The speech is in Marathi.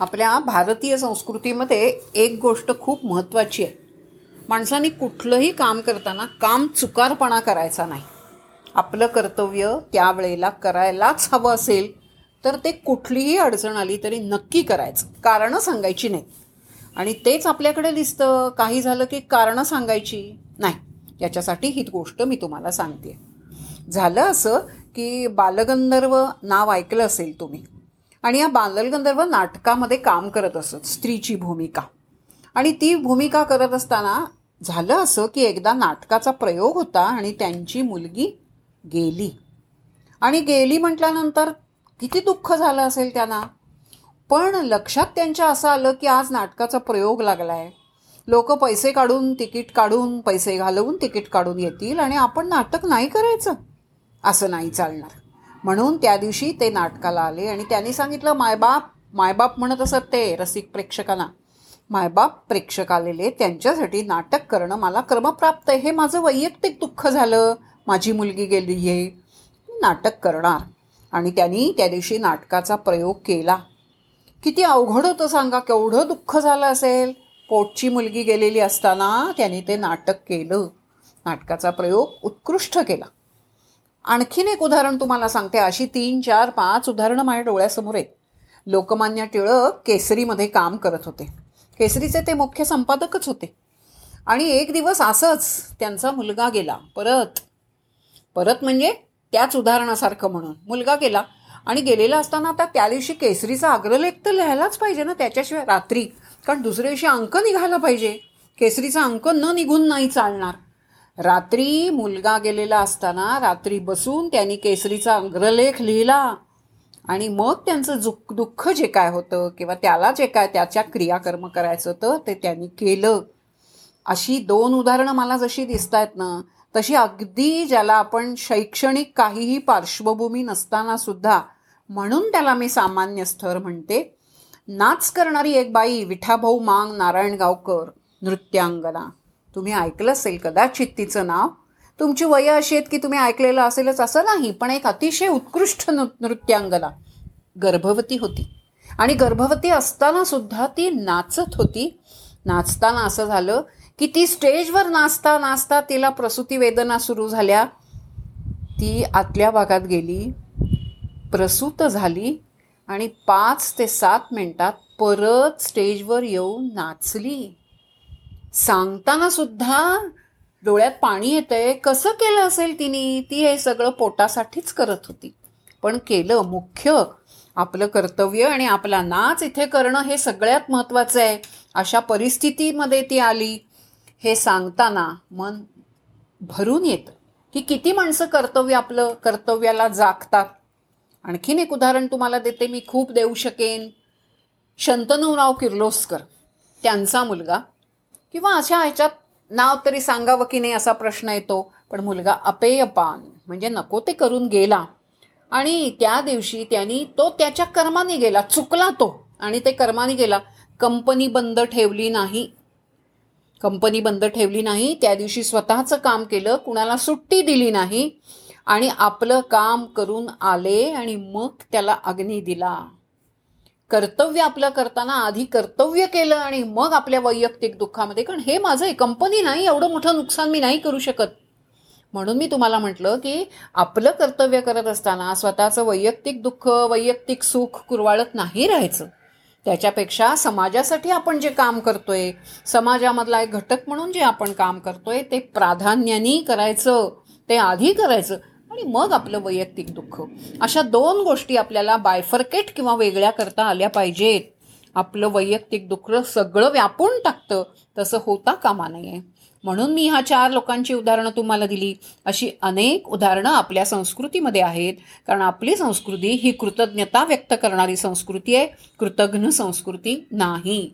आपल्या भारतीय संस्कृतीमध्ये एक गोष्ट खूप महत्त्वाची आहे. माणसाने कुठलंही काम करताना काम चुकारपणा करायचा नाही. आपलं कर्तव्य त्यावेळेला करायलाच हवं असेल तर ते कुठलीही अडचण आली तरी नक्की करायचं. कारणं सांगायची नाही आणि तेच आपल्याकडे दिसतं. काही झालं की कारणं सांगायची नाही. याच्यासाठी ही गोष्ट मी तुम्हाला सांगते झालं असं की बालगंधर्व नाव ऐकलं असेल तुम्ही. आणि या बालगंधर्व नाटकामध्ये काम करत असत स्त्रीची भूमिका. आणि ती भूमिका करत असताना झालं असं की एकदा नाटकाचा प्रयोग होता आणि त्यांची मुलगी गेली. आणि गेली म्हटल्यानंतर किती दुःख झालं असेल त्यांना. पण लक्षात त्यांच्या असं आलं की आज नाटकाचा प्रयोग लागला आहे लोक पैसे काढून तिकीट काढून पैसे घालवून तिकीट काढून येतील आणि आपण नाटक नाही करायचं. असं नाही चालणार. म्हणून त्या दिवशी ते नाटकाला आले आणि त्यांनी सांगितलं मायबाप मायबाप म्हणत असत ते रसिक प्रेक्षकांना. मायबाप प्रेक्षक आलेले त्यांच्यासाठी नाटक करणं मला क्रमप्राप्त आहे. हे माझं वैयक्तिक दुःख झालं. माझी मुलगी गेली आहे नाटक करणार. आणि त्यांनी त्या दिवशी नाटकाचा प्रयोग केला. किती अवघड होतं सांगा. केवढं दुःख झालं असेल? पोटची मुलगी गेलेली असताना त्यांनी ते नाटक केलं. नाटकाचा प्रयोग उत्कृष्ट केला. आणखीन एक उदाहरण तुम्हाला सांगते. अशी तीन चार पाच उदाहरणं माझ्या डोळ्यासमोर आहेत. लोकमान्य टिळक केसरीमध्ये काम करत होते. केसरीचे ते मुख्य संपादकच होते. आणि एक दिवस असंच त्यांचा मुलगा गेला. परत परत म्हणजे त्याच उदाहरणासारखं म्हणून मुलगा गेला. आणि गेलेला असताना आता त्या दिवशी केसरीचा अग्रलेख तर लिहायलाच पाहिजे ना त्याच्याशिवाय रात्री. कारण दुसऱ्या दिवशी अंक निघायला पाहिजे. केसरीचा अंक न निघून नाही चालणार. रात्री मुलगा गेलेला असताना रात्री बसून त्यांनी केसरीचा अग्रलेख लिहिला. आणि मग त्यांचं जुक दुःख जे काय होतं किंवा त्याला जे काय त्याच्या क्रियाकर्म करायचं होतं ते त्यांनी केलं. अशी दोन उदाहरणं मला जशी दिसत आहेत ना तशी अगदी ज्याला आपण शैक्षणिक काहीही पार्श्वभूमी नसताना सुद्धा म्हणून त्याला मी सामान्य स्तर म्हणते नाच करणारी एक बाई विठाभाऊ मांग नारायणगावकर नृत्यांगना. तुम्ही ऐकलं असेल कदाचित तिचं नाव? तुमची वय अशी आहेत की तुम्ही ऐकलेलं असेलच असं नाही पण एक अतिशय उत्कृष्ट नृ नृत्यांगना गर्भवती होती. आणि गर्भवती असताना सुद्धा ती नाचत होती. नाचताना असं झालं की ती स्टेजवर नाचता नाचता तिला प्रसूती वेदना सुरू झाल्या. ती आतल्या भागात गेली प्रसूत झाली आणि पाच ते सात मिनटात परत स्टेजवर येऊन नाचली. सांगताना सुद्धा डोळ्यात पाणी येतंय. कसं केलं असेल तिने? ती हे सगळं पोटासाठीच करत होती. पण केलं मुख्य. आपलं कर्तव्य आणि आपला नाच इथे करणं हे सगळ्यात महत्त्वाचं आहे. अशा परिस्थितीमध्ये ती आली. हे सांगताना मन भरून येतं. की किती माणसं कर्तव्य आपलं कर्तव्याला जागतात. आणखीन एक उदाहरण तुम्हाला देते मी खूप देऊ शकेन. शंतनुराव किर्लोस्कर. त्यांचा मुलगा. किंवा अशा ह्याच्यात नाव तरी सांगावं की नाही असा प्रश्न येतो. पण मुलगा अपेयपान म्हणजे नको ते करून गेला. आणि त्या दिवशी त्यांनी तो त्याच्या कर्माने गेला चुकला तो. आणि ते कर्माने गेला. कंपनी बंद ठेवली नाही. कंपनी बंद ठेवली नाही. त्या दिवशी स्वतःचं काम केलं कुणाला सुट्टी दिली नाही. आणि आपलं काम करून आले आणि मग त्याला अग्नी दिला. कर्तव्य आपलं करताना आधी कर्तव्य केलं आणि मग आपल्या वैयक्तिक दुःखामध्ये. कारण हे माझं आहे कंपनी नाही एवढं मोठं नुकसान मी नाही करू शकत. म्हणून मी तुम्हाला म्हटलं की आपलं कर्तव्य करत असताना स्वतःचं वैयक्तिक दुःख वैयक्तिक सुख कुरवाळत नाही राहायचं. त्याच्यापेक्षा समाजासाठी आपण जे काम करतोय समाजामधला एक घटक म्हणून जे आपण काम करतोय ते प्राधान्याने करायचं ते आधी करायचं. आणि मग आपलं वैयक्तिक दुःख. अशा दोन गोष्टी आपल्याला बायफर्केट किंवा वेगळ्या करता आल्या पाहिजेत. आपलं वैयक्तिक दुःख सगळं व्यापून टाकतं तसं होता कामा नये. म्हणून मी ह्या चार लोकांची उदाहरणं तुम्हाला दिली. अशी अनेक उदाहरणं आपल्या संस्कृतीमध्ये आहेत. कारण आपली संस्कृती ही कृतज्ञता व्यक्त करणारी संस्कृती आहे. कृतज्ञ संस्कृती नाही.